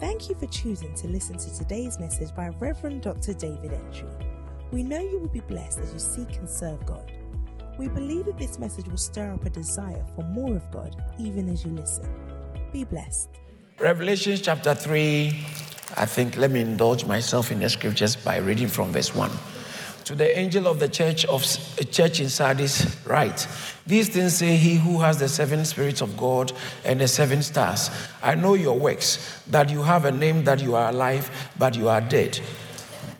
Thank you for choosing to listen to today's message by Reverend Dr. David Entry. We know you will be blessed as you seek and serve God. We believe that this message will stir up a desire for more of God even as you listen. Be blessed. Revelation chapter 3, I think, let me indulge myself in the scriptures by reading from verse 1. To the angel of the church of church in Sardis, write: These things say he who has the seven spirits of God and the seven stars. I know your works, that you have a name that you are alive, but you are dead.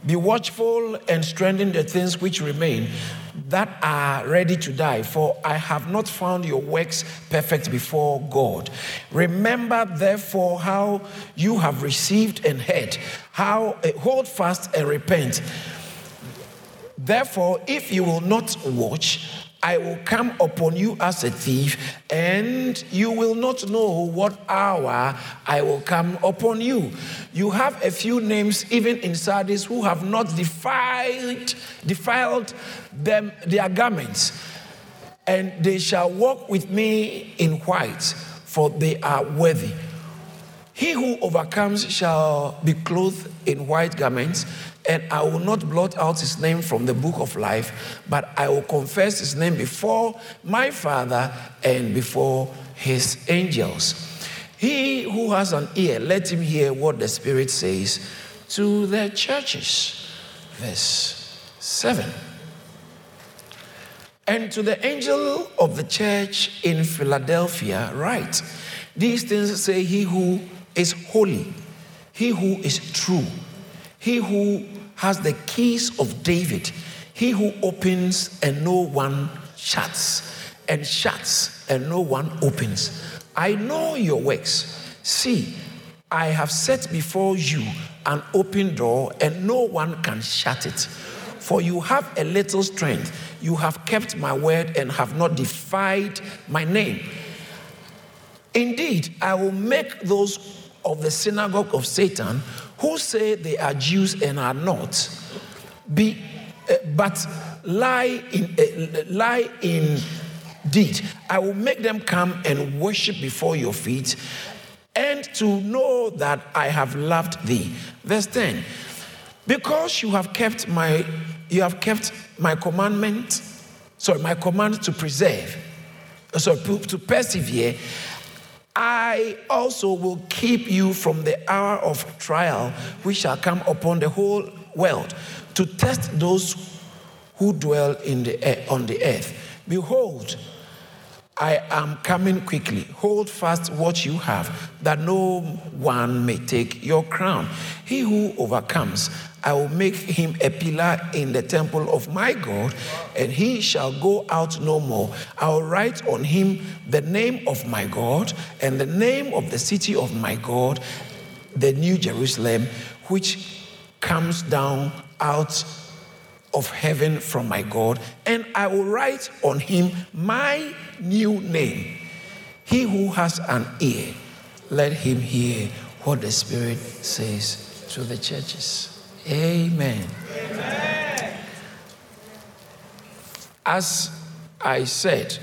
Be watchful and strengthen the things which remain that are ready to die, for I have not found your works perfect before God. Remember, therefore, how you have received and heard, how hold fast and repent. Therefore, if you will not watch, I will come upon you as a thief, and you will not know what hour I will come upon you. You have a few names, even in Sardis, who have not defiled, defiled them, their garments, and they shall walk with me in white, for they are worthy. He who overcomes shall be clothed in white garments, and I will not blot out his name from the book of life, but I will confess his name before my Father and before his angels. He who has an ear, let him hear what the Spirit says to the churches. Verse 7. And to the angel of the church in Philadelphia, write These things say he who is holy, he who is true, he who has the keys of David, he who opens and no one shuts, and shuts and no one opens. I know your works. See, I have set before you an open door, and no one can shut it. For you have a little strength. You have kept my word and have not defied my name. Indeed, I will make those of the synagogue of Satan who say they are Jews and are not, be, uh, but lie in, uh, lie in deed. I will make them come and worship before your feet and to know that I have loved thee. Verse 10. Because you have kept my you have kept my commandment, sorry, my command to preserve, sorry, to persevere, I also will keep you from the hour of trial which shall come upon the whole world to test those who dwell in the, on the earth. Behold, I am coming quickly. Hold fast what you have, that no one may take your crown. He who overcomes, I will make him a pillar in the temple of my God, and he shall go out no more. I will write on him the name of my God and the name of the city of my God, the New Jerusalem, which comes down out of heaven from my God, and I will write on him my new name. He who has an ear, let him hear what the Spirit says to the churches. Amen. Amen. As I said,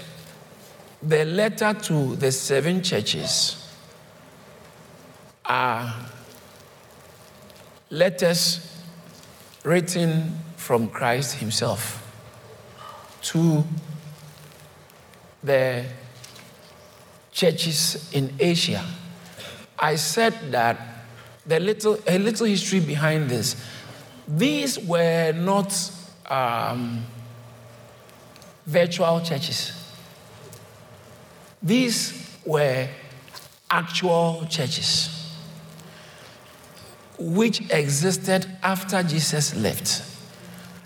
the letter to the seven churches are letters written from Christ Himself to the churches in Asia. I said that the little, a little history behind this. These were not um, virtual churches. These were actual churches which existed after Jesus left.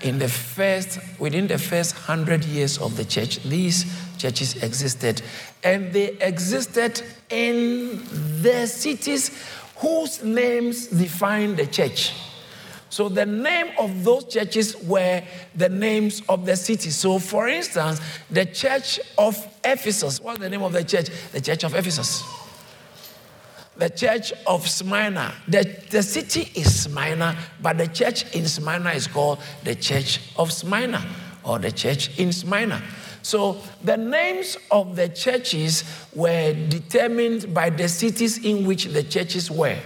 In the first, within the first hundred years of the church, these churches existed, and they existed in the cities whose names define the church. So the name of those churches were the names of the cities. So, for instance, the church of Ephesus, what's the name of the church? The church of Ephesus. The church of Smyrna. The, the city is Smyrna, but the church in Smyrna is called the church of Smyrna or the church in Smyrna. So the names of the churches were determined by the cities in which the churches were.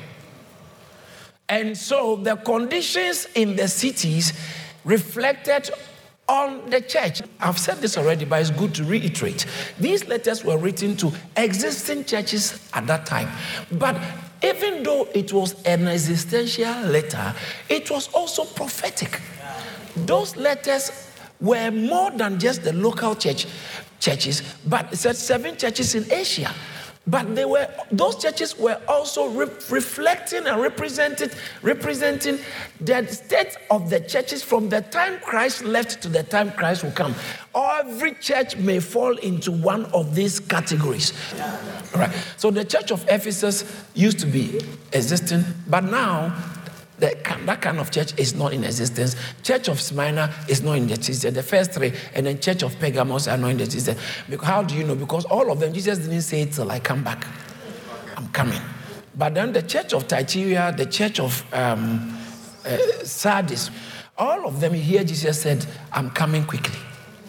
And so the conditions in the cities reflected on the church. I've said this already, but it's good to reiterate. These letters were written to existing churches at that time. But even though it was an existential letter, it was also prophetic. Those letters were more than just the local church churches, but it said seven churches in Asia. But they were those churches were also re- reflecting and representing representing the state of the churches from the time Christ left to the time Christ will come. Every church may fall into one of these categories. Yeah. Right. So the church of Ephesus used to be existing, but now that that kind of church is not in existence. Church of Smyrna is not in existence. The first three, and then Church of Pergamos are not in existence. Because how do you know? Because all of them, Jesus didn't say it till I come back. I'm coming. But then the Church of Thyatira, the Church of um, uh, Sardis, all of them, here Jesus said, I'm coming quickly.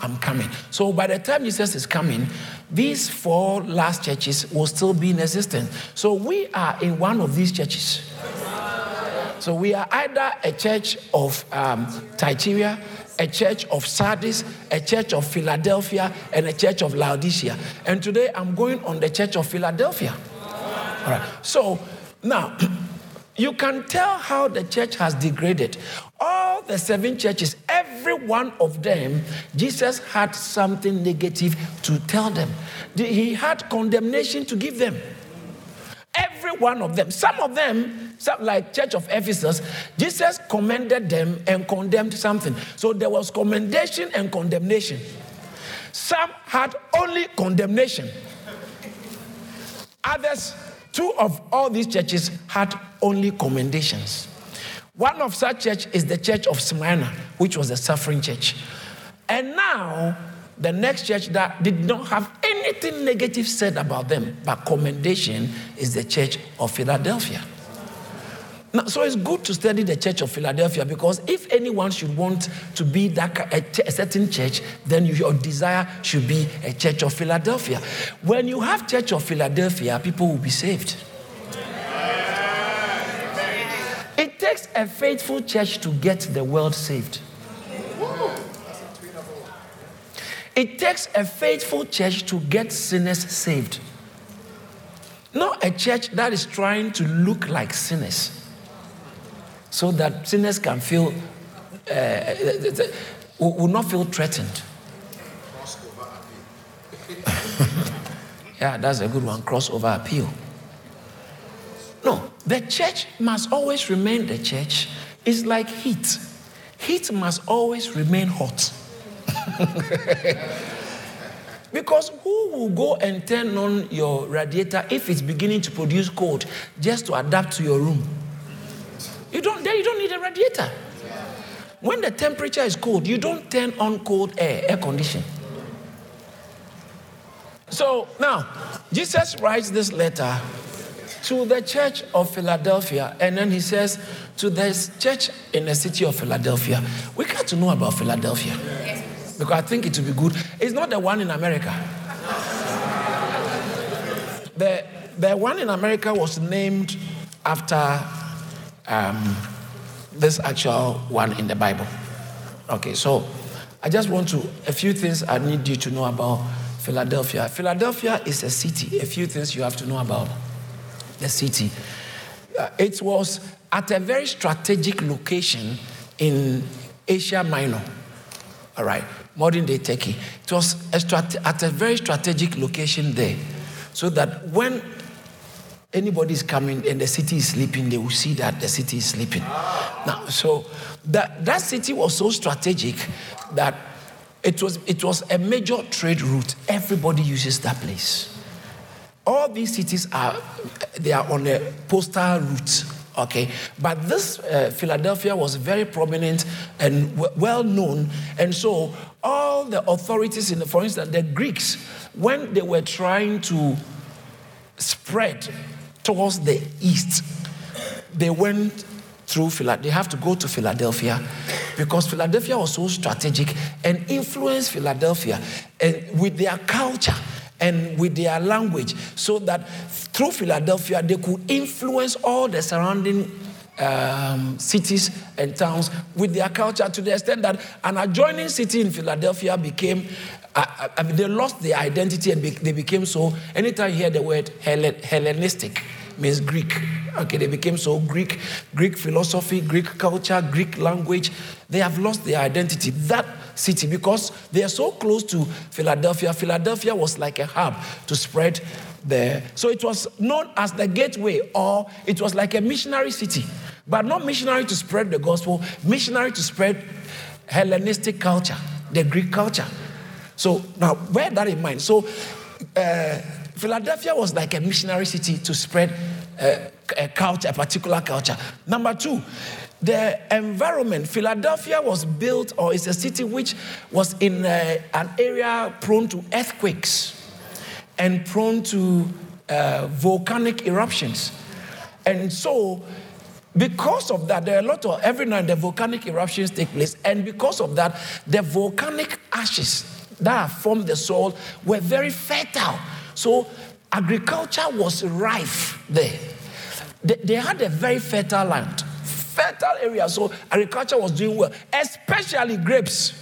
I'm coming. So by the time Jesus is coming, these four last churches will still be in existence. So we are in one of these churches. So we are either a church of um, a church of Sardis, a church of Philadelphia, and a church of Laodicea. And today I'm going on the church of Philadelphia. All right. So now, you can tell how the church has degraded. All the seven churches, every one of them, Jesus had something negative to tell them. He had condemnation to give them. Every one of them. Some of them, some, like Church of Ephesus, Jesus commended them and condemned something. So there was commendation and condemnation. Some had only condemnation. Others, two of all these churches had only commendations. One of such church is the church of Smyrna, which was a suffering church. And now the next church that did not have anything negative said about them, but commendation is the church of Philadelphia. Now, so it's good to study the church of Philadelphia because if anyone should want to be that a, certain church, then your desire should be a church of Philadelphia. When you have church of Philadelphia, people will be saved. It takes a faithful church to get the world saved. It takes a faithful church to get sinners saved. Not a church that is trying to look like sinners so that sinners can feel, uh, will not feel threatened. yeah, that's a good one crossover appeal. No, the church must always remain the church. It's like heat. Heat must always remain hot. because who will go and turn on your radiator if it's beginning to produce cold just to adapt to your room? You don't, then you don't need a radiator. When the temperature is cold, you don't turn on cold air, air condition. So now, Jesus writes this letter to the church of Philadelphia, and then he says to this church in the city of Philadelphia, we got to know about Philadelphia because I think it will be good. It's not the one in America. the, the one in America was named after um, this actual one in the Bible. Okay, so I just want to, a few things I need you to know about Philadelphia. Philadelphia is a city. A few things you have to know about the city. Uh, it was at a very strategic location in Asia Minor. All right modern day Turkey. It was a strate- at a very strategic location there, so that when anybody is coming and the city is sleeping, they will see that the city is sleeping. Now, so that, that city was so strategic that it was, it was a major trade route. Everybody uses that place. All these cities are they are on a postal route Okay, but this uh, Philadelphia was very prominent and w- well known, and so all the authorities in the, for instance, the Greeks, when they were trying to spread towards the east, they went through Philadelphia. They have to go to Philadelphia because Philadelphia was so strategic and influenced Philadelphia and with their culture and with their language so that through Philadelphia they could influence all the surrounding um, cities and towns with their culture to the extent that an adjoining city in Philadelphia became, uh, uh, they lost their identity and be, they became so. Anytime you hear the word Hellen, Hellenistic, means Greek. Okay, they became so Greek, Greek philosophy, Greek culture, Greek language. They have lost their identity. That city, because they are so close to Philadelphia, Philadelphia was like a hub to spread there. So it was known as the gateway, or it was like a missionary city, but not missionary to spread the gospel, missionary to spread Hellenistic culture, the Greek culture. So now bear that in mind. So uh, Philadelphia was like a missionary city to spread uh, a culture, a particular culture. Number two, the environment. Philadelphia was built, or is a city which was in uh, an area prone to earthquakes and prone to uh, volcanic eruptions. And so, because of that, there are a lot of every night the volcanic eruptions take place, and because of that, the volcanic ashes that formed the soil were very fertile. So agriculture was rife there. They, they had a very fertile land, fertile area. So agriculture was doing well, especially grapes.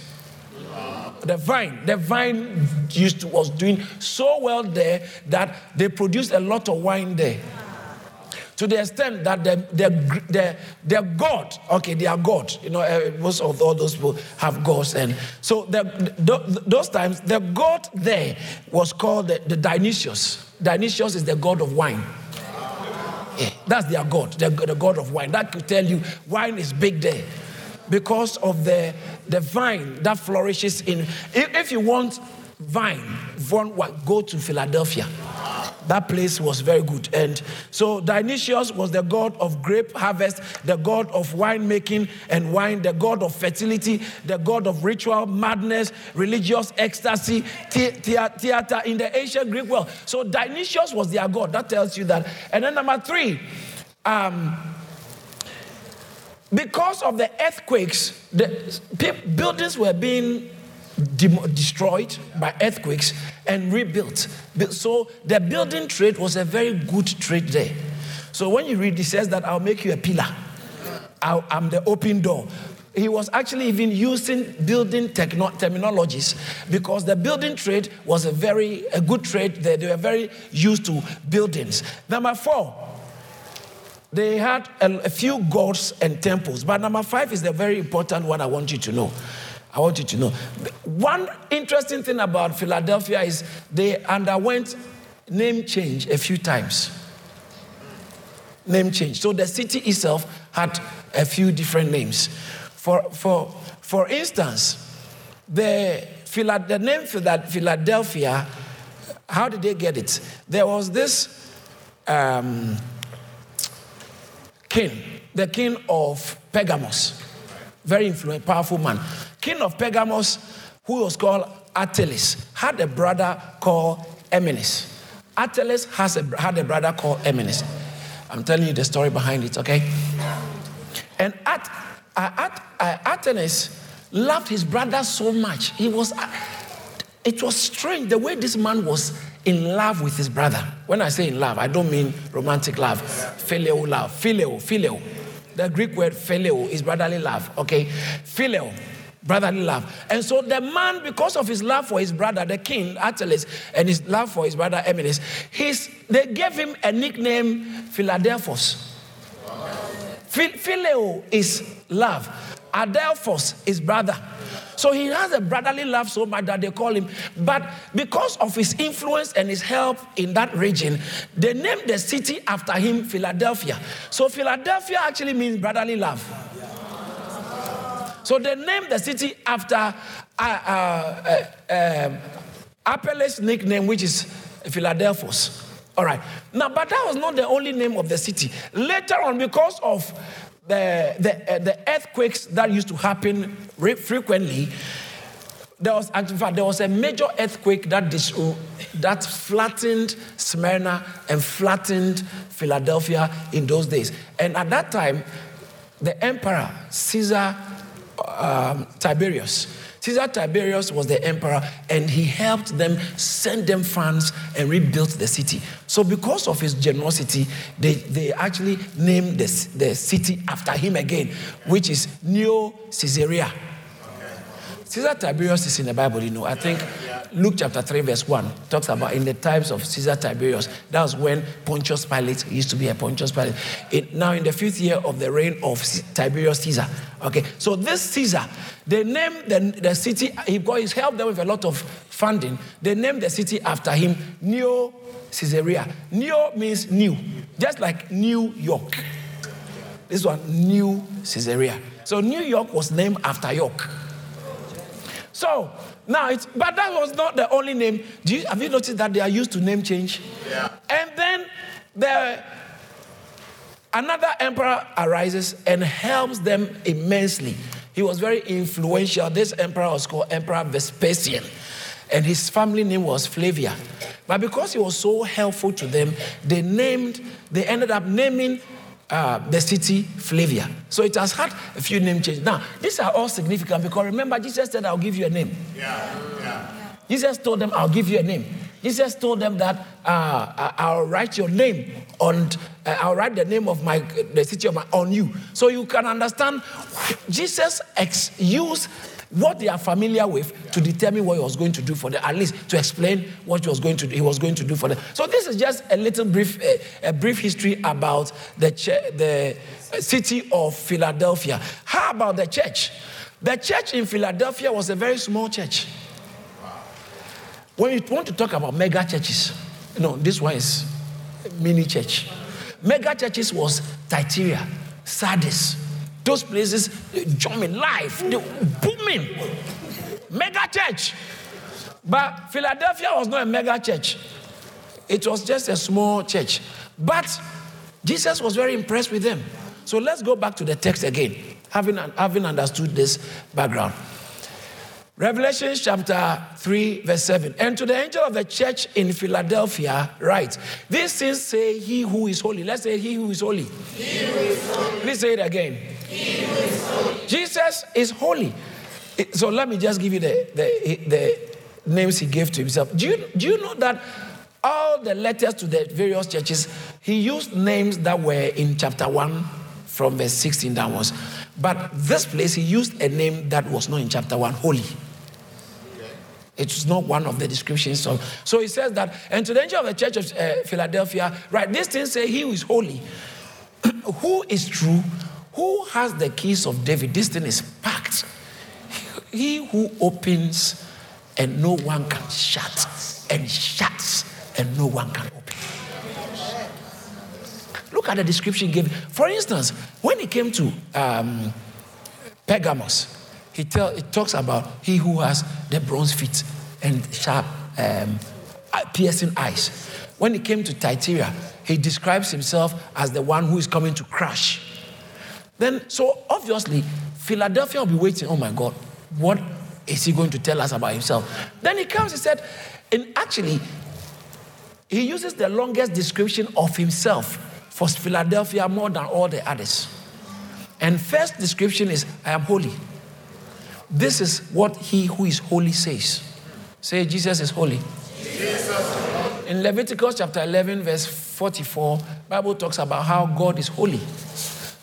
The vine, the vine used to, was doing so well there that they produced a lot of wine there to the extent that the, the, the, the God, okay, they are God. You know, uh, most of all those people have gods. And so the, the, those times, the God there was called the, the Dionysius. Dionysius is the God of wine. Yeah, that's their God, the, the God of wine. That could tell you wine is big there because of the, the vine that flourishes in. If, if you want vine, go to Philadelphia. That place was very good. And so Dionysius was the god of grape harvest, the god of winemaking and wine, the god of fertility, the god of ritual madness, religious ecstasy, theater in the ancient Greek world. So Dionysius was their god. That tells you that. And then number three, um, because of the earthquakes, the buildings were being destroyed by earthquakes and rebuilt. So the building trade was a very good trade there. So when you read, it says that I'll make you a pillar. i am the open door. He was actually even using building techno- terminologies because the building trade was a very a good trade. They, they were very used to buildings. Number four, they had a, a few gods and temples. But number five is the very important one I want you to know. I want you to know. One interesting thing about Philadelphia is they underwent name change a few times. Name change. So the city itself had a few different names. For, for, for instance, the, the name Philadelphia, how did they get it? There was this um, king, the king of Pergamos, very influential, powerful man king of Pergamos, who was called Attalus, had a brother called Eumenes. Attalus has a, had a brother called Eumenes. I'm telling you the story behind it, okay? And At, uh, At, uh, Attalus loved his brother so much. He was, uh, it was strange the way this man was in love with his brother. When I say in love, I don't mean romantic love, phileo love, phileo, phileo. The Greek word phileo is brotherly love, okay? Phileo brotherly love. And so the man, because of his love for his brother, the king, Attalus, and his love for his brother, Eumenes, his, they gave him a nickname, Philadelphos. Phileo is love. Adelphos is brother. So he has a brotherly love so much that they call him. But because of his influence and his help in that region, they named the city after him Philadelphia. So Philadelphia actually means brotherly love. So they named the city after uh, uh, uh, um, Apelles' nickname, which is Philadelphos. All right. Now, but that was not the only name of the city. Later on, because of the, the, uh, the earthquakes that used to happen frequently, there was, in fact, there was a major earthquake that, dis- that flattened Smyrna and flattened Philadelphia in those days. And at that time, the emperor, Caesar um, Tiberius. Caesar Tiberius was the emperor and he helped them send them funds and rebuilt the city. So, because of his generosity, they, they actually named the, the city after him again, which is Neo Caesarea. Caesar Tiberius is in the Bible, you know. I think Luke chapter 3, verse 1 talks about in the times of Caesar Tiberius. That was when Pontius Pilate used to be a Pontius Pilate. It, now, in the fifth year of the reign of Tiberius Caesar. Okay, so this Caesar, they named the, the city, he his helped them with a lot of funding. They named the city after him, Neo Caesarea. Neo means new, just like New York. This one, New Caesarea. So New York was named after York. So now it's but that was not the only name. Do you have you noticed that they are used to name change? Yeah. And then the another emperor arises and helps them immensely. He was very influential. This emperor was called Emperor Vespasian, and his family name was Flavia. But because he was so helpful to them, they named, they ended up naming uh, the city Flavia. So it has had a few name changes. Now, these are all significant because remember, Jesus said, I'll give you a name. Yeah. yeah. Jesus told them, I'll give you a name. Jesus told them that uh, I'll write your name on, uh, I'll write the name of my, the city of my, on you. So you can understand Jesus ex- used what they are familiar with to determine what he was going to do for them, at least to explain what he was going to do, he was going to do for them. So this is just a little brief, a, brief history about the, the city of Philadelphia. How about the church? The church in Philadelphia was a very small church. When you want to talk about mega churches, know, this one is mini church. Mega churches was Thyatira, Sardis, those places, jumping life, booming. Mega church. But Philadelphia was not a mega church, it was just a small church. But Jesus was very impressed with them. So let's go back to the text again, having, having understood this background. Revelation chapter 3, verse 7. And to the angel of the church in Philadelphia, write, These things say he who is holy. Let's say he who is holy. He who is holy. Please say it again. Jesus is holy. So let me just give you the, the, the names he gave to himself. Do you, do you know that all the letters to the various churches, he used names that were in chapter 1 from verse 16 downwards. But this place, he used a name that was not in chapter 1, holy. It's not one of the descriptions of. So he says that, and to the angel of the church of uh, Philadelphia, right, this thing say, He who is holy, who is true, who has the keys of David. This thing is packed. He who opens and no one can shut, and shuts and no one can open. Look at the description given. For instance, when he came to um, Pergamos, he, tell, he talks about he who has the bronze feet and sharp, um, piercing eyes. When he came to Thyatira, he describes himself as the one who is coming to crush. Then, so obviously, Philadelphia will be waiting. Oh my God, what is he going to tell us about himself? Then he comes, he said, and actually, he uses the longest description of himself for Philadelphia more than all the others. And first description is, I am holy. This is what he who is holy says. Say, Jesus is holy. Jesus. In Leviticus chapter 11, verse 44, Bible talks about how God is holy.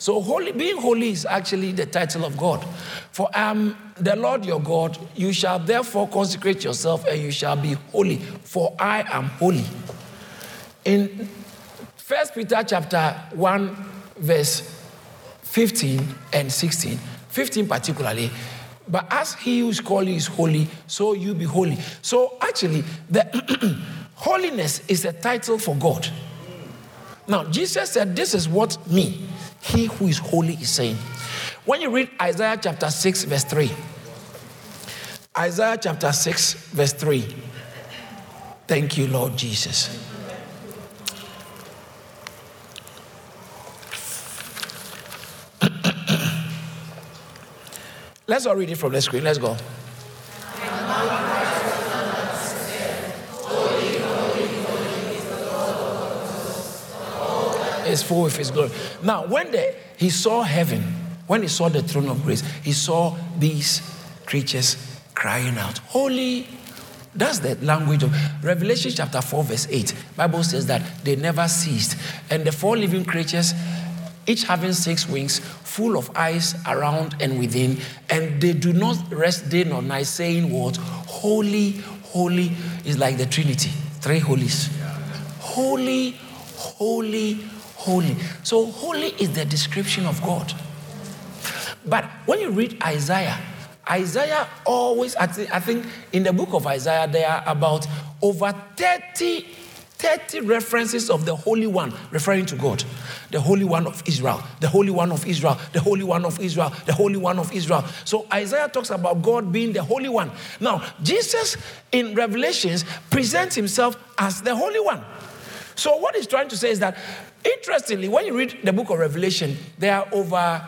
So holy, being holy is actually the title of God. For I am the Lord your God. You shall therefore consecrate yourself and you shall be holy, for I am holy. In First Peter chapter 1, verse 15 and 16, 15 particularly, but as he who is called is holy, so you be holy. So actually, the holiness is a title for God. Now, Jesus said, This is what me, he who is holy, is saying. When you read Isaiah chapter 6, verse 3, Isaiah chapter 6, verse 3. Thank you, Lord Jesus. Let's all read it from the screen. Let's go. Is full with his glory. Now, when the, he saw heaven, when he saw the throne of grace, he saw these creatures crying out, Holy. That's the language of Revelation chapter 4, verse 8. Bible says that they never ceased. And the four living creatures, each having six wings, full of eyes around and within, and they do not rest day nor night, saying what? Holy, holy is like the Trinity. Three holies. Holy, holy, holy. So, holy is the description of God. But when you read Isaiah, Isaiah always, I think in the book of Isaiah, there are about over 30, 30 references of the Holy One referring to God. The Holy One of Israel, the Holy One of Israel, the Holy One of Israel, the Holy One of Israel. So Isaiah talks about God being the Holy One. Now, Jesus in Revelations presents himself as the Holy One. So, what he's trying to say is that, interestingly, when you read the book of Revelation, there are over,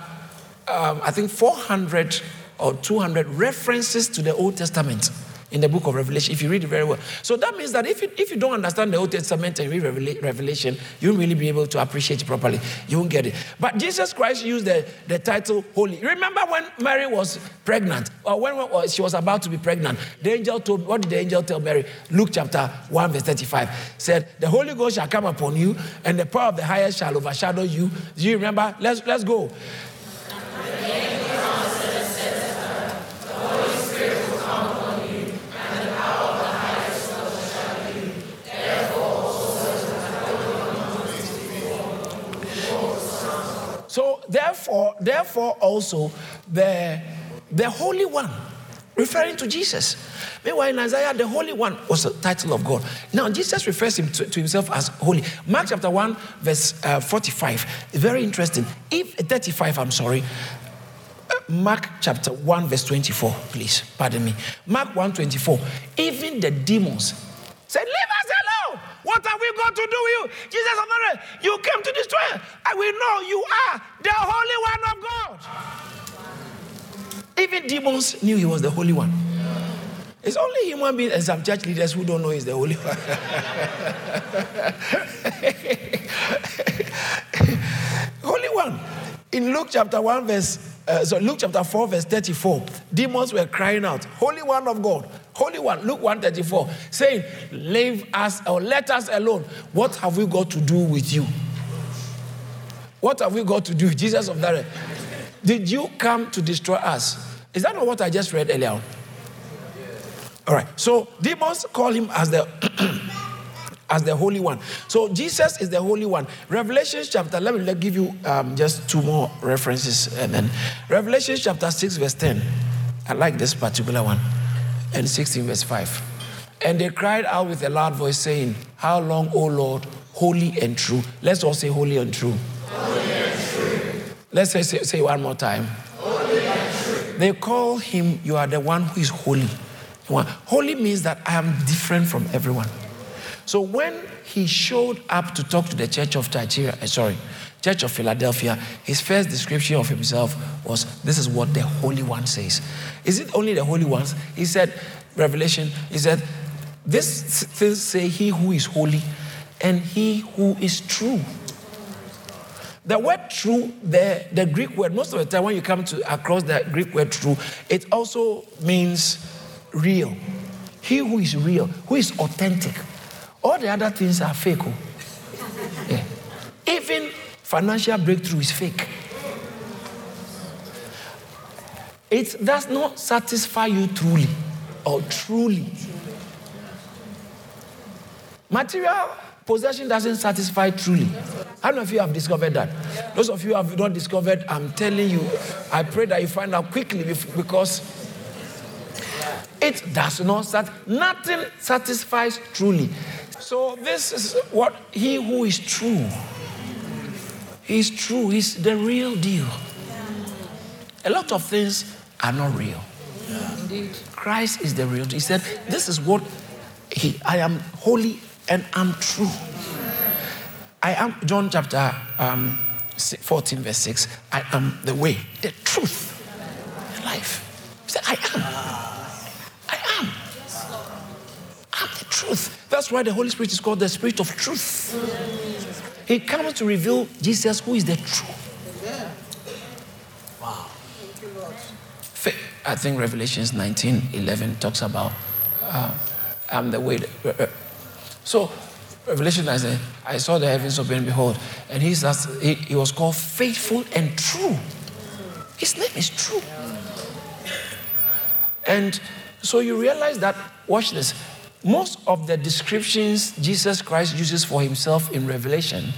um, I think, 400 or 200 references to the Old Testament in the book of Revelation, if you read it very well. So that means that if you, if you don't understand the Old Testament and read Revelation, you won't really be able to appreciate it properly. You won't get it. But Jesus Christ used the, the title holy. Remember when Mary was pregnant, or when she was about to be pregnant, the angel told, what did the angel tell Mary? Luke chapter 1, verse 35 said, The Holy Ghost shall come upon you, and the power of the highest shall overshadow you. Do you remember? Let's, let's go. So therefore, therefore also the, the Holy One, referring to Jesus. Meanwhile, in Isaiah, the Holy One was the title of God. Now, Jesus refers him to, to himself as holy. Mark chapter 1, verse uh, 45 very interesting. If 35, I'm sorry. Uh, Mark chapter 1, verse 24, please, pardon me. Mark 1 24. Even the demons said, Leave us alone. What have we got to do with you? Jesus of Nazareth, you came to destroy us. We know you are the Holy One of God. Even demons knew he was the Holy One. It's only human beings and some church leaders who don't know he's the Holy One. Holy One. In Luke chapter 1, verse, uh, so Luke chapter 4, verse 34, demons were crying out, Holy One of God, Holy One, Luke 134, saying, Leave us or let us alone. What have we got to do with you? What have we got to do? With Jesus of Nazareth. Did you come to destroy us? Is that not what I just read earlier on? All right. So demons call him as the as the Holy One. So Jesus is the Holy One. Revelation chapter, let me give you um, just two more references. And then Revelation chapter 6, verse 10. I like this particular one and 16, verse 5. And they cried out with a loud voice, saying, How long, O Lord, holy and true? Let's all say holy and true. Holy and true. Let's say, say, say one more time. Holy and true. They call him, You are the one who is holy. Holy means that I am different from everyone. So when he showed up to talk to the church of Thyatira, uh, sorry, church of Philadelphia, his first description of himself was, This is what the Holy One says. Is it only the Holy Ones? He said, Revelation, he said, This things say he who is holy and he who is true. The word true, the, the Greek word, most of the time when you come to across the Greek word true, it also means real. He who is real, who is authentic. All the other things are fake. Oh. Yeah. Even financial breakthrough is fake. It does not satisfy you truly or truly. Material possession doesn't satisfy truly. How many of you have discovered that? Those of you who have not discovered, I'm telling you, I pray that you find out quickly because it does not sat nothing satisfies truly. So this is what he who is true. He's true. He's the real deal. A lot of things are not real. Christ is the real. He said, This is what he I am holy and I'm true. I am John chapter um, 14, verse 6. I am the way, the truth, the life. He said, I am. I am. I'm the truth. That's why the Holy Spirit is called the Spirit of truth. He comes to reveal Jesus, who is the truth. Wow. I think Revelations 19 11 talks about uh, I'm the way. Uh, uh, so, Revelation I said, I saw the heavens open, behold, and he's, he, he was called faithful and true. His name is true. And so you realize that, watch this, most of the descriptions Jesus Christ uses for himself in Revelation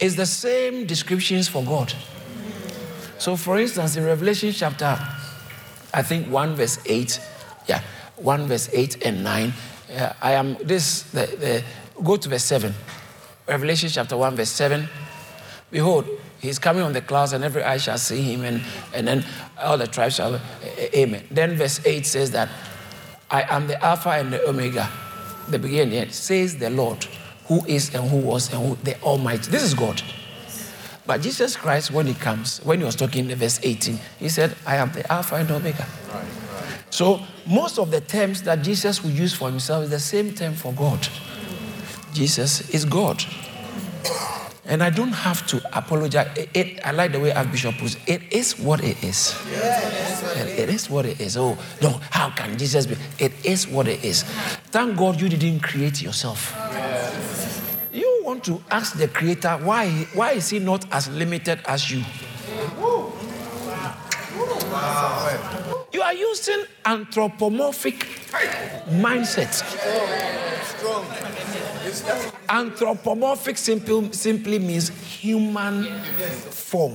is the same descriptions for God. So, for instance, in Revelation chapter, I think 1 verse 8, yeah, 1 verse 8 and 9, uh, I am this, the, the, go to verse 7. Revelation chapter 1, verse 7. Behold, he's coming on the clouds, and every eye shall see him, and, and then all the tribes shall, amen. Then verse 8 says that I am the Alpha and the Omega, the beginning, says the Lord, who is and who was and who the Almighty. This is God. But Jesus Christ, when he comes, when he was talking in verse 18, he said, I am the Alpha and Omega. Right, right. So most of the terms that Jesus will use for himself is the same term for God. Jesus is God. And I don't have to apologize. It, it, I like the way Archbishop puts it. It is what it is. Yes. It is what it is. Oh, no, how can Jesus be? It is what it is. Thank God you didn't create yourself. Yes. You want to ask the Creator, why, why is He not as limited as you? You are using anthropomorphic mindset. Strong. Anthropomorphic simply means human form.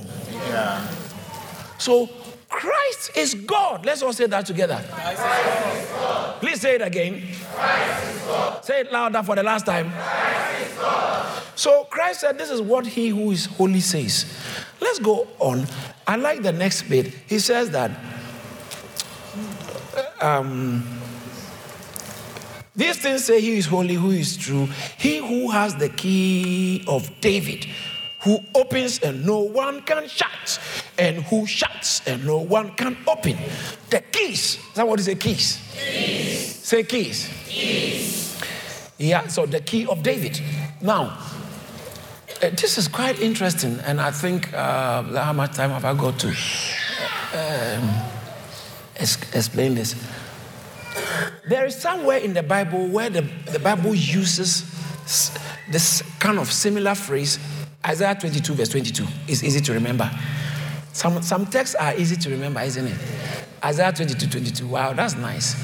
So Christ is God. Let's all say that together. Please say it again. Say it louder for the last time. So Christ said, This is what he who is holy says. Let's go on. I like the next bit. He says that. Um, these things say he is holy, who is true. He who has the key of David, who opens and no one can shut, and who shuts and no one can open. The keys. Is that what is the keys? Keys. Say keys. Keys. Yeah, so the key of David. Now, uh, this is quite interesting, and I think uh, how much time have I got to um, explain this? There is somewhere in the Bible where the, the Bible uses this kind of similar phrase. Isaiah 22, verse 22 is easy to remember. Some, some texts are easy to remember, isn't it? Isaiah 22, 22. Wow, that's nice.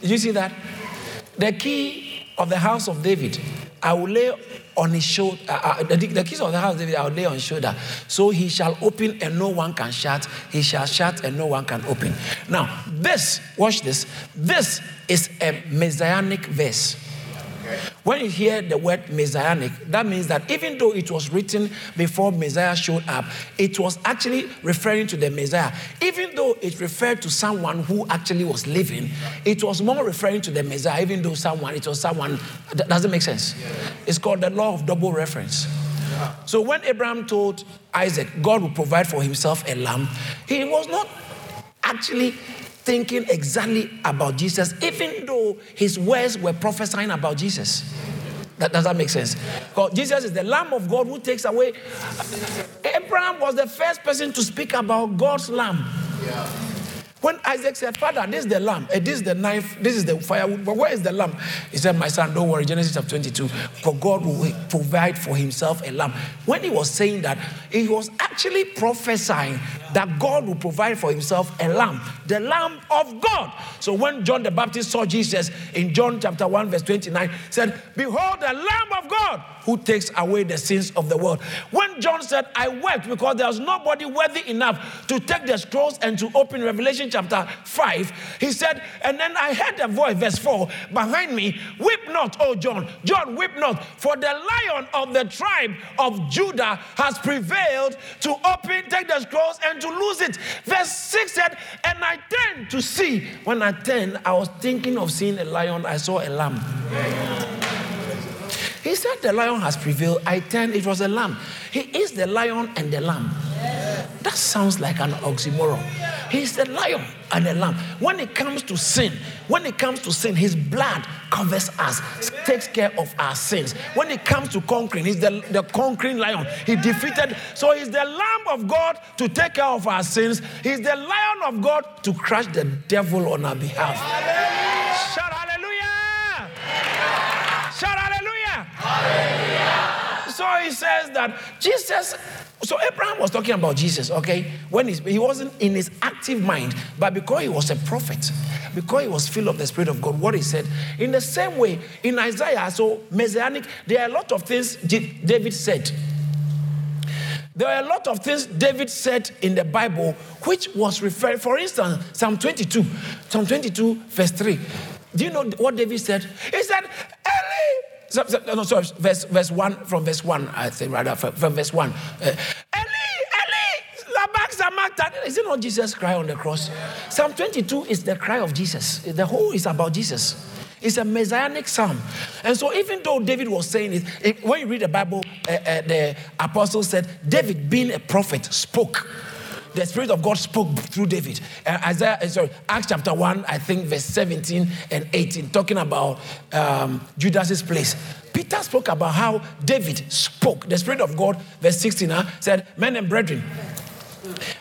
Did you see that? The key of the house of David, I will lay on his shoulder, uh, uh, the, the, keys of the house, David, I will lay on his shoulder. So he shall open and no one can shut. He shall shut and no one can open. Now, this, watch this, this is a messianic verse. When you hear the word messianic, that means that even though it was written before Messiah showed up, it was actually referring to the Messiah. Even though it referred to someone who actually was living, it was more referring to the Messiah, even though someone, it was someone, that doesn't make sense. It's called the law of double reference. So when Abraham told Isaac God would provide for himself a lamb, he was not actually thinking exactly about Jesus, even though his words were prophesying about Jesus. That, does that make sense? Because Jesus is the Lamb of God who takes away. Abraham was the first person to speak about God's Lamb. Yeah. When Isaac said, Father, this is the lamb, uh, this is the knife, this is the firewood, but where is the lamb? He said, My son, don't worry, Genesis chapter 22, for God will provide for himself a lamb. When he was saying that, he was actually prophesying that God will provide for himself a lamb, the lamb of God. So when John the Baptist saw Jesus in John chapter 1, verse 29, said, Behold, the lamb of God who takes away the sins of the world. When John said, I wept because there was nobody worthy enough to take the scrolls and to open Revelation chapter 5, he said, and then I heard a voice, verse 4, behind me, weep not, oh John, John, weep not, for the lion of the tribe of Judah has prevailed to open, take the scrolls, and to lose it. Verse 6 said, and I turned to see. When I turned, I was thinking of seeing a lion, I saw a lamb. He said, The lion has prevailed. I turned, it was a lamb. He is the lion and the lamb. That sounds like an oxymoron. He's the lion and the lamb. When it comes to sin, when it comes to sin, his blood covers us, takes care of our sins. When it comes to conquering, he's the, the conquering lion. He defeated, so he's the lamb of God to take care of our sins. He's the lion of God to crush the devil on our behalf. Shout hallelujah! So he says that Jesus so Abraham was talking about Jesus, okay? When he wasn't in his active mind, but because he was a prophet, because he was filled of the Spirit of God, what he said, in the same way, in Isaiah, so messianic, there are a lot of things David said. There are a lot of things David said in the Bible which was referred, for instance, Psalm 22, Psalm 22, verse 3. Do you know what David said? He said, Eli, so, so, no, sorry, verse, verse 1, from verse 1, I think, rather, from, from verse 1. Uh, Eli, Eli, Labak Zamakta. Is it not Jesus' cry on the cross? Psalm 22 is the cry of Jesus. The whole is about Jesus. It's a messianic psalm. And so, even though David was saying it, it when you read the Bible, uh, uh, the apostle said, David, being a prophet, spoke the Spirit of God spoke through David. Uh, Isaiah, uh, sorry, Acts chapter 1, I think verse 17 and 18, talking about um, Judas's place. Peter spoke about how David spoke. The Spirit of God, verse 16, uh, said, Men and brethren,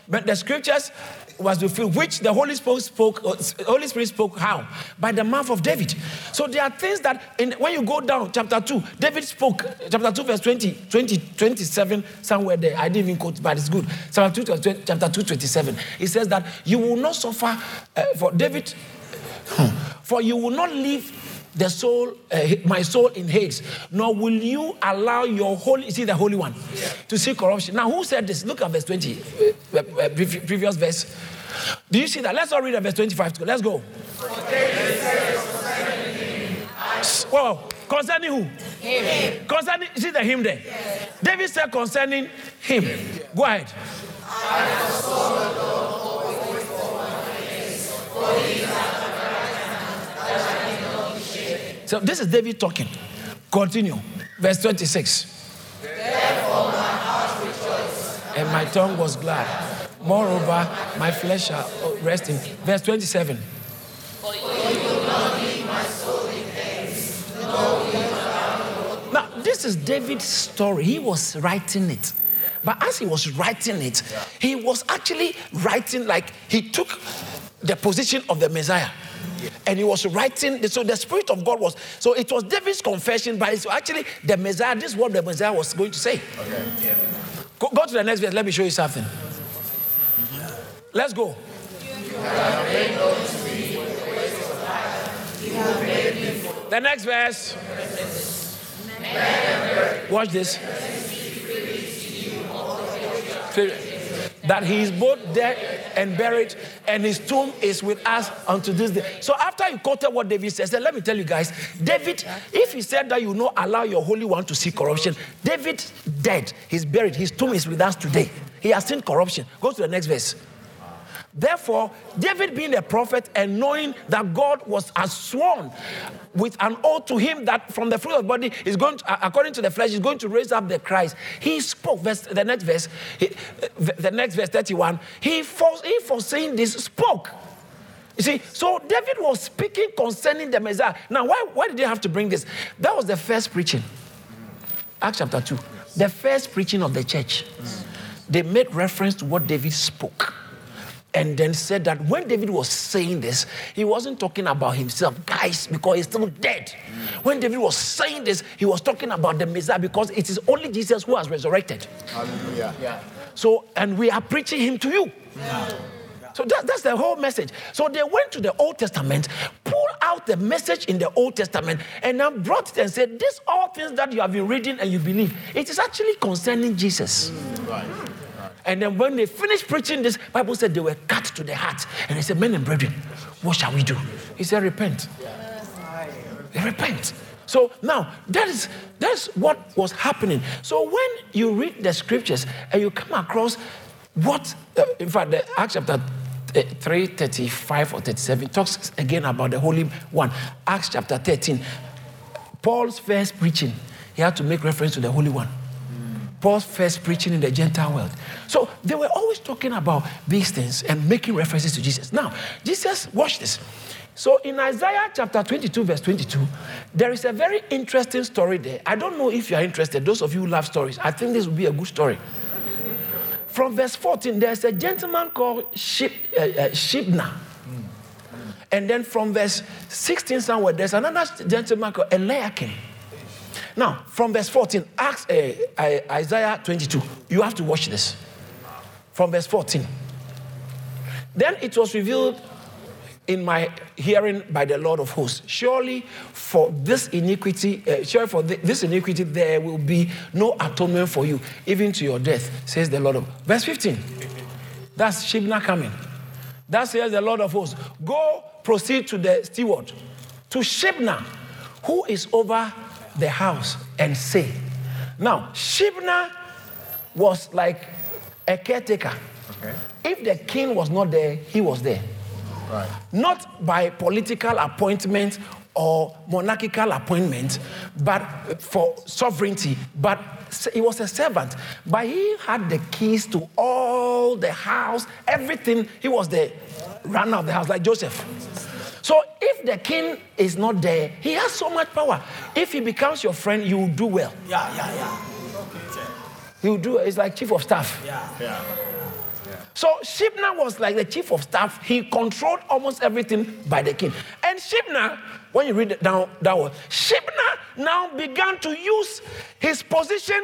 but the scriptures was fulfilled, which the Holy Spirit spoke. Uh, Holy Spirit spoke how? By the mouth of David. So there are things that in, when you go down, chapter 2, David spoke, chapter 2, verse 20, 20 27, somewhere there. I didn't even quote, but it's good. Chapter 2, chapter 2 27. It says that you will not suffer uh, for David, for you will not leave the soul, uh, my soul in Hades, nor will you allow your holy, see the Holy One, yeah. to see corruption. Now, who said this? Look at verse 20, uh, uh, previous verse. Do you see that? Let's all read verse 25. Let's go. Well, concerning who? Him. Concerning, see the him there? Yes. David said concerning him. Go ahead. So this is David talking. Continue. Verse 26. Therefore my heart rejoiced. And my tongue was glad. Moreover, my flesh shall rest in. Verse 27. For you will not leave my soul in pains. Now, this is David's story. He was writing it. But as he was writing it, he was actually writing like he took the position of the Messiah. And he was writing, so the Spirit of God was, so it was David's confession, but it's actually the Messiah, this is what the Messiah was going to say. Okay. Yeah. Go, go to the next verse, let me show you something. Let's go. The next verse. Watch this that he is both dead and buried, and his tomb is with us unto this day. So after you quoted what David said, said, let me tell you guys, David, if he said that you not allow your Holy One to see corruption, David dead, he's buried, his tomb is with us today. He has seen corruption. Go to the next verse. Therefore, David being a prophet and knowing that God was as sworn with an oath to him that from the fruit of the body is going to, according to the flesh, is going to raise up the Christ. He spoke. Verse, the next verse, he, the next verse 31. He, for, he foreseeing this spoke. You see, so David was speaking concerning the Messiah. Now, why, why did they have to bring this? That was the first preaching. Acts chapter 2. The first preaching of the church. They made reference to what David spoke and then said that when David was saying this, he wasn't talking about himself, guys, because he's still dead. When David was saying this, he was talking about the Messiah because it is only Jesus who has resurrected. Hallelujah. Yeah. So, and we are preaching him to you. Yeah. So that, that's the whole message. So they went to the Old Testament, pulled out the message in the Old Testament, and then brought it and said, These all things that you have been reading and you believe, it is actually concerning Jesus. Mm, right. And then when they finished preaching this, Bible said they were cut to the heart. And they said, Men and brethren, what shall we do? He said, Repent. Repent. So now that is that's what was happening. So when you read the scriptures and you come across what, uh, in fact, the Acts chapter uh, 3, 35 or 37 talks again about the Holy One. Acts chapter 13, Paul's first preaching, he had to make reference to the Holy One. Paul's first preaching in the Gentile world. So they were always talking about these things and making references to Jesus. Now, Jesus, watch this. So in Isaiah chapter 22, verse 22, there is a very interesting story there. I don't know if you are interested, those of you who love stories. I think this will be a good story. From verse 14, there's a gentleman called Shib, uh, uh, Shibna. And then from verse 16 somewhere, there's another gentleman called Eliakim. Now, from verse 14, Acts, uh, Isaiah 22, you have to watch this. From verse 14. Then it was revealed in my hearing by the Lord of hosts. Surely for this iniquity, uh, surely for this iniquity, there will be no atonement for you, even to your death, says the Lord of. Verse 15. That's Shibna coming. That says the Lord of hosts. Go proceed to the steward, to Shibna, who is over the house, and say. Now, Shibna was like a caretaker. Okay. If the king was not there, he was there. Right. Not by political appointment or monarchical appointment, but for sovereignty, but he was a servant. But he had the keys to all the house, everything. He was the runner of the house, like Joseph. So if the king is not there, he has so much power. If he becomes your friend, you will do well. Yeah, yeah, yeah. He will do. It's like chief of staff. Yeah, yeah. So Shibna was like the chief of staff. He controlled almost everything by the king. And Shibna, when you read it down that word, Shibna now began to use his position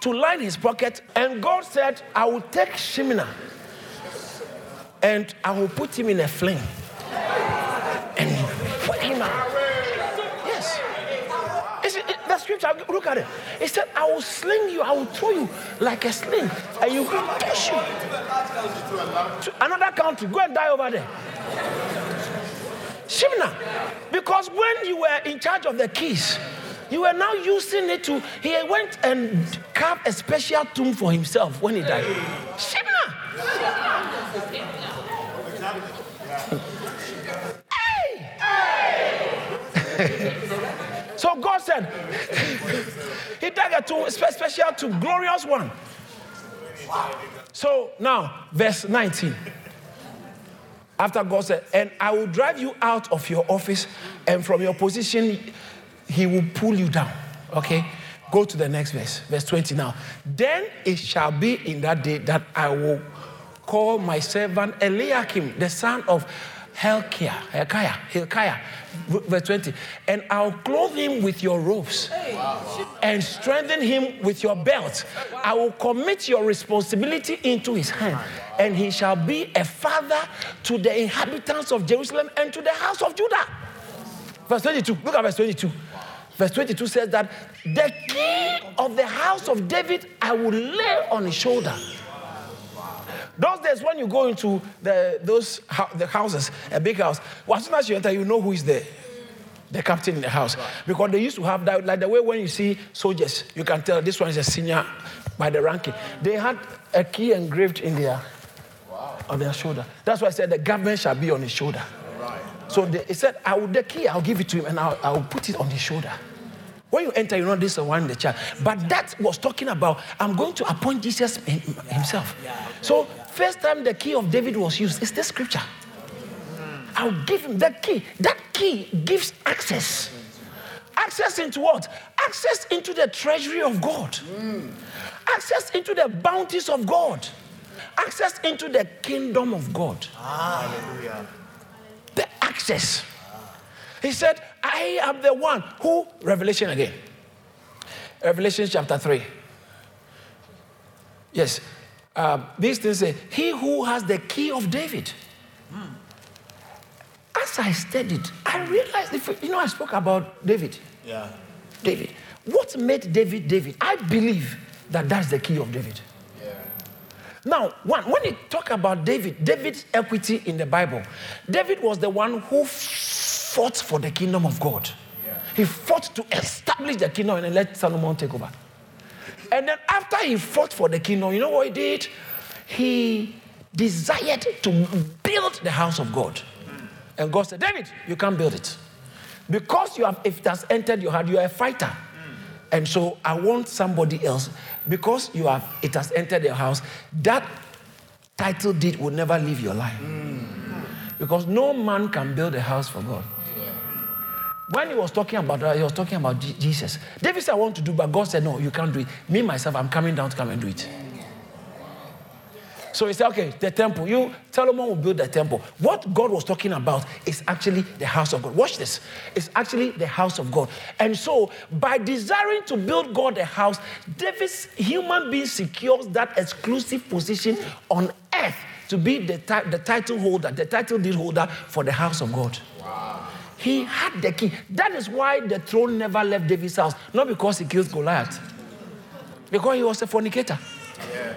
to line his pocket. And God said, I will take Shibna and I will put him in a flame look at it. He said, I will sling you, I will throw you like a sling, and you will push you to another country. Go and die over there. Shimna, because when you were in charge of the keys, you were now using it to, he went and carved a special tomb for himself when he died. Shimna. Said, He took a to special to glorious one. So now, verse 19. After God said, And I will drive you out of your office, and from your position, He will pull you down. Okay? Go to the next verse, verse 20 now. Then it shall be in that day that I will call my servant Eliakim, the son of Helkiah, Hilkiah, Hilkiah, verse 20. And I'll clothe him with your robes and strengthen him with your belt. I will commit your responsibility into his hand, and he shall be a father to the inhabitants of Jerusalem and to the house of Judah. Verse 22. Look at verse 22. Verse 22 says that the key of the house of David I will lay on his shoulder. Those days when you go into the, those the houses, a big house, well, as soon as you enter, you know who is there. The captain in the house. Because they used to have that, like the way when you see soldiers, you can tell this one is a senior by the ranking. They had a key engraved in their, wow. on their shoulder. That's why I said the government shall be on his shoulder. Right. So they, he said, I will, the key, I'll give it to him and I'll, I'll put it on his shoulder. When you enter, you know this is one the child. But that was talking about, I'm going to appoint Jesus himself. So First time the key of David was used is this scripture. I'll give him that key. That key gives access. Access into what? Access into the treasury of God. Access into the bounties of God. Access into the kingdom of God. Hallelujah. The access. He said, I am the one who, Revelation again. Revelation chapter 3. Yes, uh, these things say, He who has the key of David. Hmm. As I studied, I realized, if, you know, I spoke about David. Yeah. David. What made David David? I believe that that's the key of David. Yeah. Now, one, when you talk about David, David's equity in the Bible, David was the one who fought for the kingdom of God. Yeah. He fought to establish the kingdom and let Solomon take over. And then after he fought for the kingdom, you know what he did? He desired to build the house of God. And God said, David, you can't build it. Because you have, if it has entered your heart, you are a fighter. And so I want somebody else, because you have it has entered your house, that title deed will never leave your life. Because no man can build a house for God. When he was talking about he was talking about Jesus. David said, I want to do, but God said, No, you can't do it. Me, myself, I'm coming down to come and do it. So he said, okay, the temple. You, Solomon will build the temple. What God was talking about is actually the house of God. Watch this. It's actually the house of God. And so, by desiring to build God a house, David's human being secures that exclusive position on earth to be the, the title holder, the title deed holder for the house of God. Wow. He had the key. That is why the throne never left David's house. Not because he killed Goliath, because he was a fornicator. Yeah.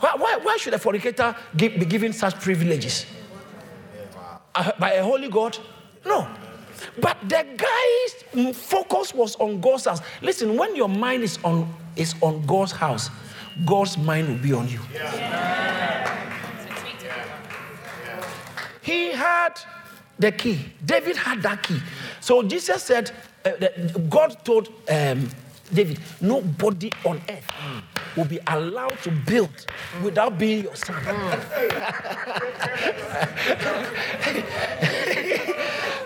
Why, why, why should a fornicator give, be given such privileges? Uh, by a holy God? No. But the guy's focus was on God's house. Listen, when your mind is on, is on God's house, God's mind will be on you. He had the key. David had that key. So Jesus said, uh, God told um, David, nobody on earth will be allowed to build without being your son.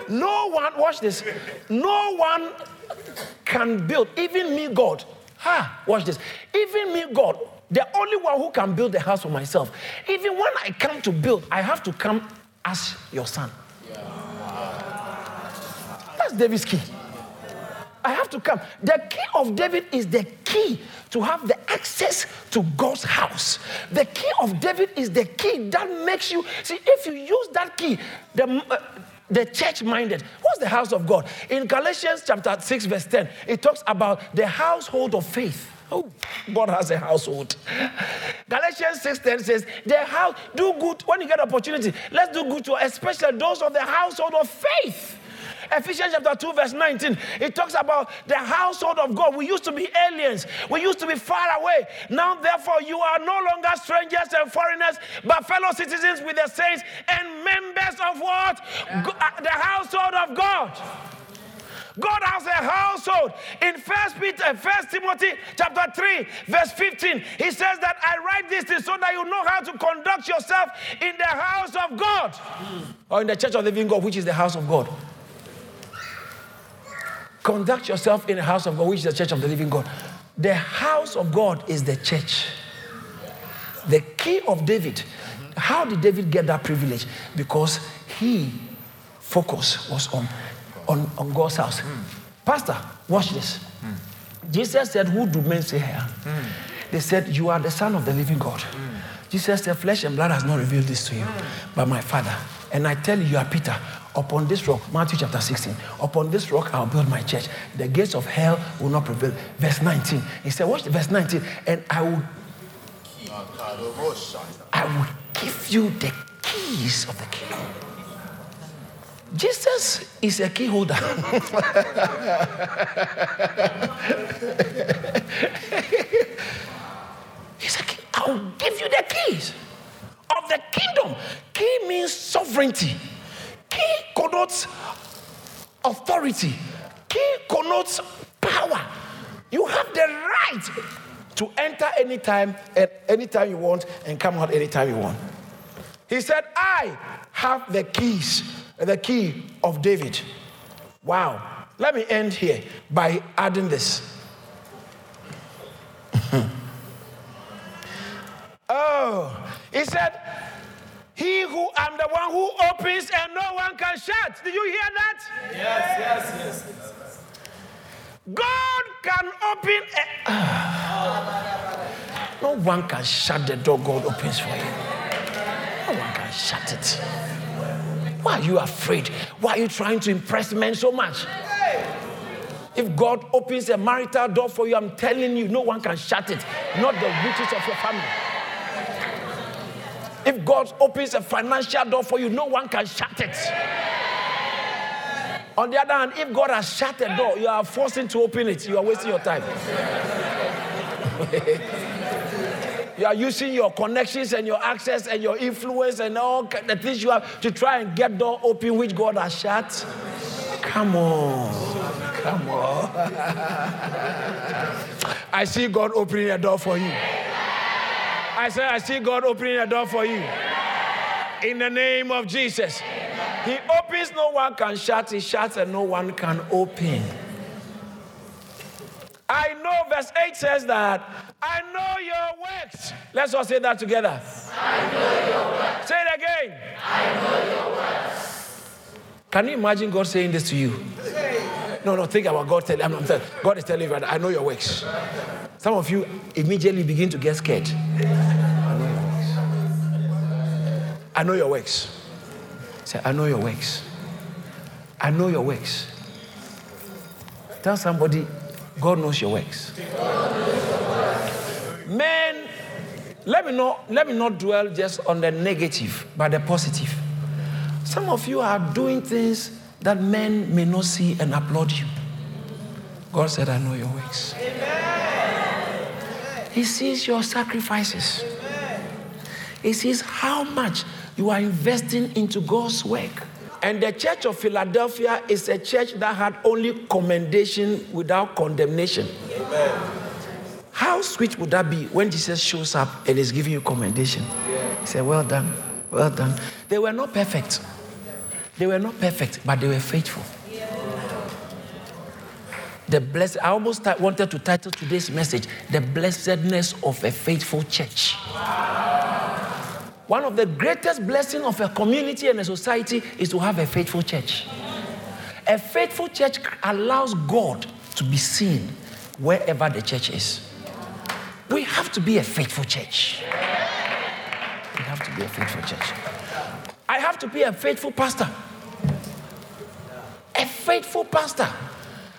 no one, watch this, no one can build, even me, God. Ha, watch this. Even me, God, the only one who can build the house for myself. Even when I come to build, I have to come as your son. That's David's key. I have to come. The key of David is the key to have the access to God's house. The key of David is the key that makes you see if you use that key, the uh, the church minded. What's the house of God? In Galatians chapter 6, verse 10, it talks about the household of faith. Oh, God has a household. Galatians 6:10 says, the house, do good when you get opportunity. Let's do good to especially those of the household of faith. Ephesians chapter 2, verse 19, it talks about the household of God. We used to be aliens, we used to be far away. Now, therefore, you are no longer strangers and foreigners, but fellow citizens with the saints and members of what? Yeah. Uh, the household of God. God has a household. In First Peter, uh, First Timothy chapter 3, verse 15, he says that I write this thing so that you know how to conduct yourself in the house of God. Or in the church of the living God, which is the house of God. Conduct yourself in the house of God, which is the church of the living God. The house of God is the church. The key of David. How did David get that privilege? Because he focus was on, on, on God's house. Mm. Pastor, watch this. Mm. Jesus said, Who do men say I am? They said, You are the Son of the living God. Jesus said, Flesh and blood has not revealed this to you, but my Father. And I tell you, you are Peter. Upon this rock, Matthew chapter 16, upon this rock I'll build my church. The gates of hell will not prevail. Verse 19. He said, Watch verse 19. And I will I will give you the keys of the kingdom. Jesus is a key holder. He's a key. I'll give you the keys of the kingdom. Key means sovereignty. Key connotes authority. Key connotes power. You have the right to enter anytime at anytime you want and come out anytime you want. He said, I have the keys, the key of David. Wow. Let me end here by adding this. oh, he said, he who I'm the one who opens and no one can shut. Did you hear that? Yes, yes, yes. yes. God can open. A, no one can shut the door God opens for you. No one can shut it. Why are you afraid? Why are you trying to impress men so much? If God opens a marital door for you, I'm telling you, no one can shut it. Not the riches of your family. If God opens a financial door for you, no one can shut it. On the other hand, if God has shut a door, you are forcing to open it. You are wasting your time. you are using your connections and your access and your influence and all the things you have to try and get door open which God has shut. Come on. Come on. I see God opening a door for you. I say, I see God opening a door for you. In the name of Jesus. He opens, no one can shut. He shuts, and no one can open. I know verse 8 says that I know your works. Let's all say that together. I know your works. Say it again. I know your works. Can you imagine God saying this to you? No, no, think about God telling. I'm, I'm God is telling you, I know your works. Some of you immediately begin to get scared. I know your works. I know your works. Say, I know your works. I know your works. Tell somebody, God knows your works. Men, let me not let me not dwell just on the negative, but the positive. Some of you are doing things that men may not see and applaud you. God said, I know your works. Amen. He sees your sacrifices. Amen. He sees how much you are investing into God's work. And the church of Philadelphia is a church that had only commendation without condemnation. Amen. How sweet would that be when Jesus shows up and is giving you commendation? He said, Well done, well done. They were not perfect. They were not perfect, but they were faithful. The blessed, I almost wanted to title today's message, The Blessedness of a Faithful Church. One of the greatest blessings of a community and a society is to have a faithful church. A faithful church allows God to be seen wherever the church is. We have to be a faithful church. We have to be a faithful church. I have to be a faithful pastor. A faithful pastor.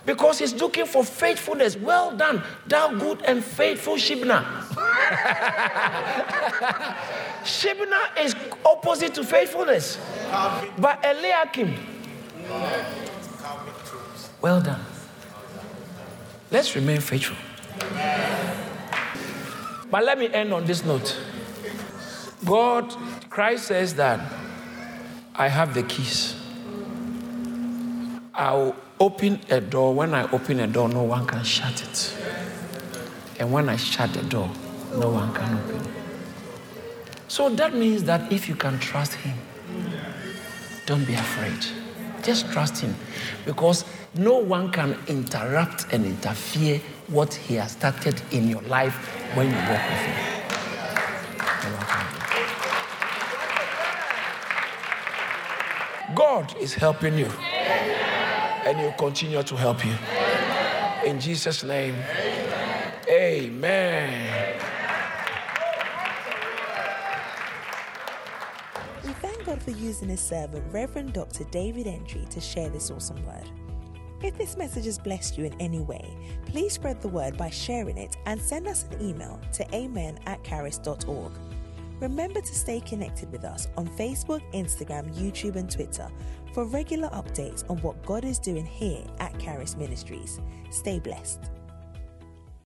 Because he's looking for faithfulness. Well done, thou good and faithful Shebna. Shebna is opposite to faithfulness. But Eliakim. Well done. Let's remain faithful. But let me end on this note. God, Christ says that I have the keys. I'll open a door. When I open a door, no one can shut it. And when I shut the door, no one can open it. So that means that if you can trust Him, don't be afraid. Just trust Him. Because no one can interrupt and interfere what He has started in your life when you walk with Him. God is helping you and He'll continue to help you. In Jesus' name, amen. We thank God for using His servant, Reverend Dr. David Entry, to share this awesome word. If this message has blessed you in any way, please spread the word by sharing it and send us an email to amen at charis.org. Remember to stay connected with us on Facebook, Instagram, YouTube, and Twitter for regular updates on what God is doing here at Charis Ministries. Stay blessed.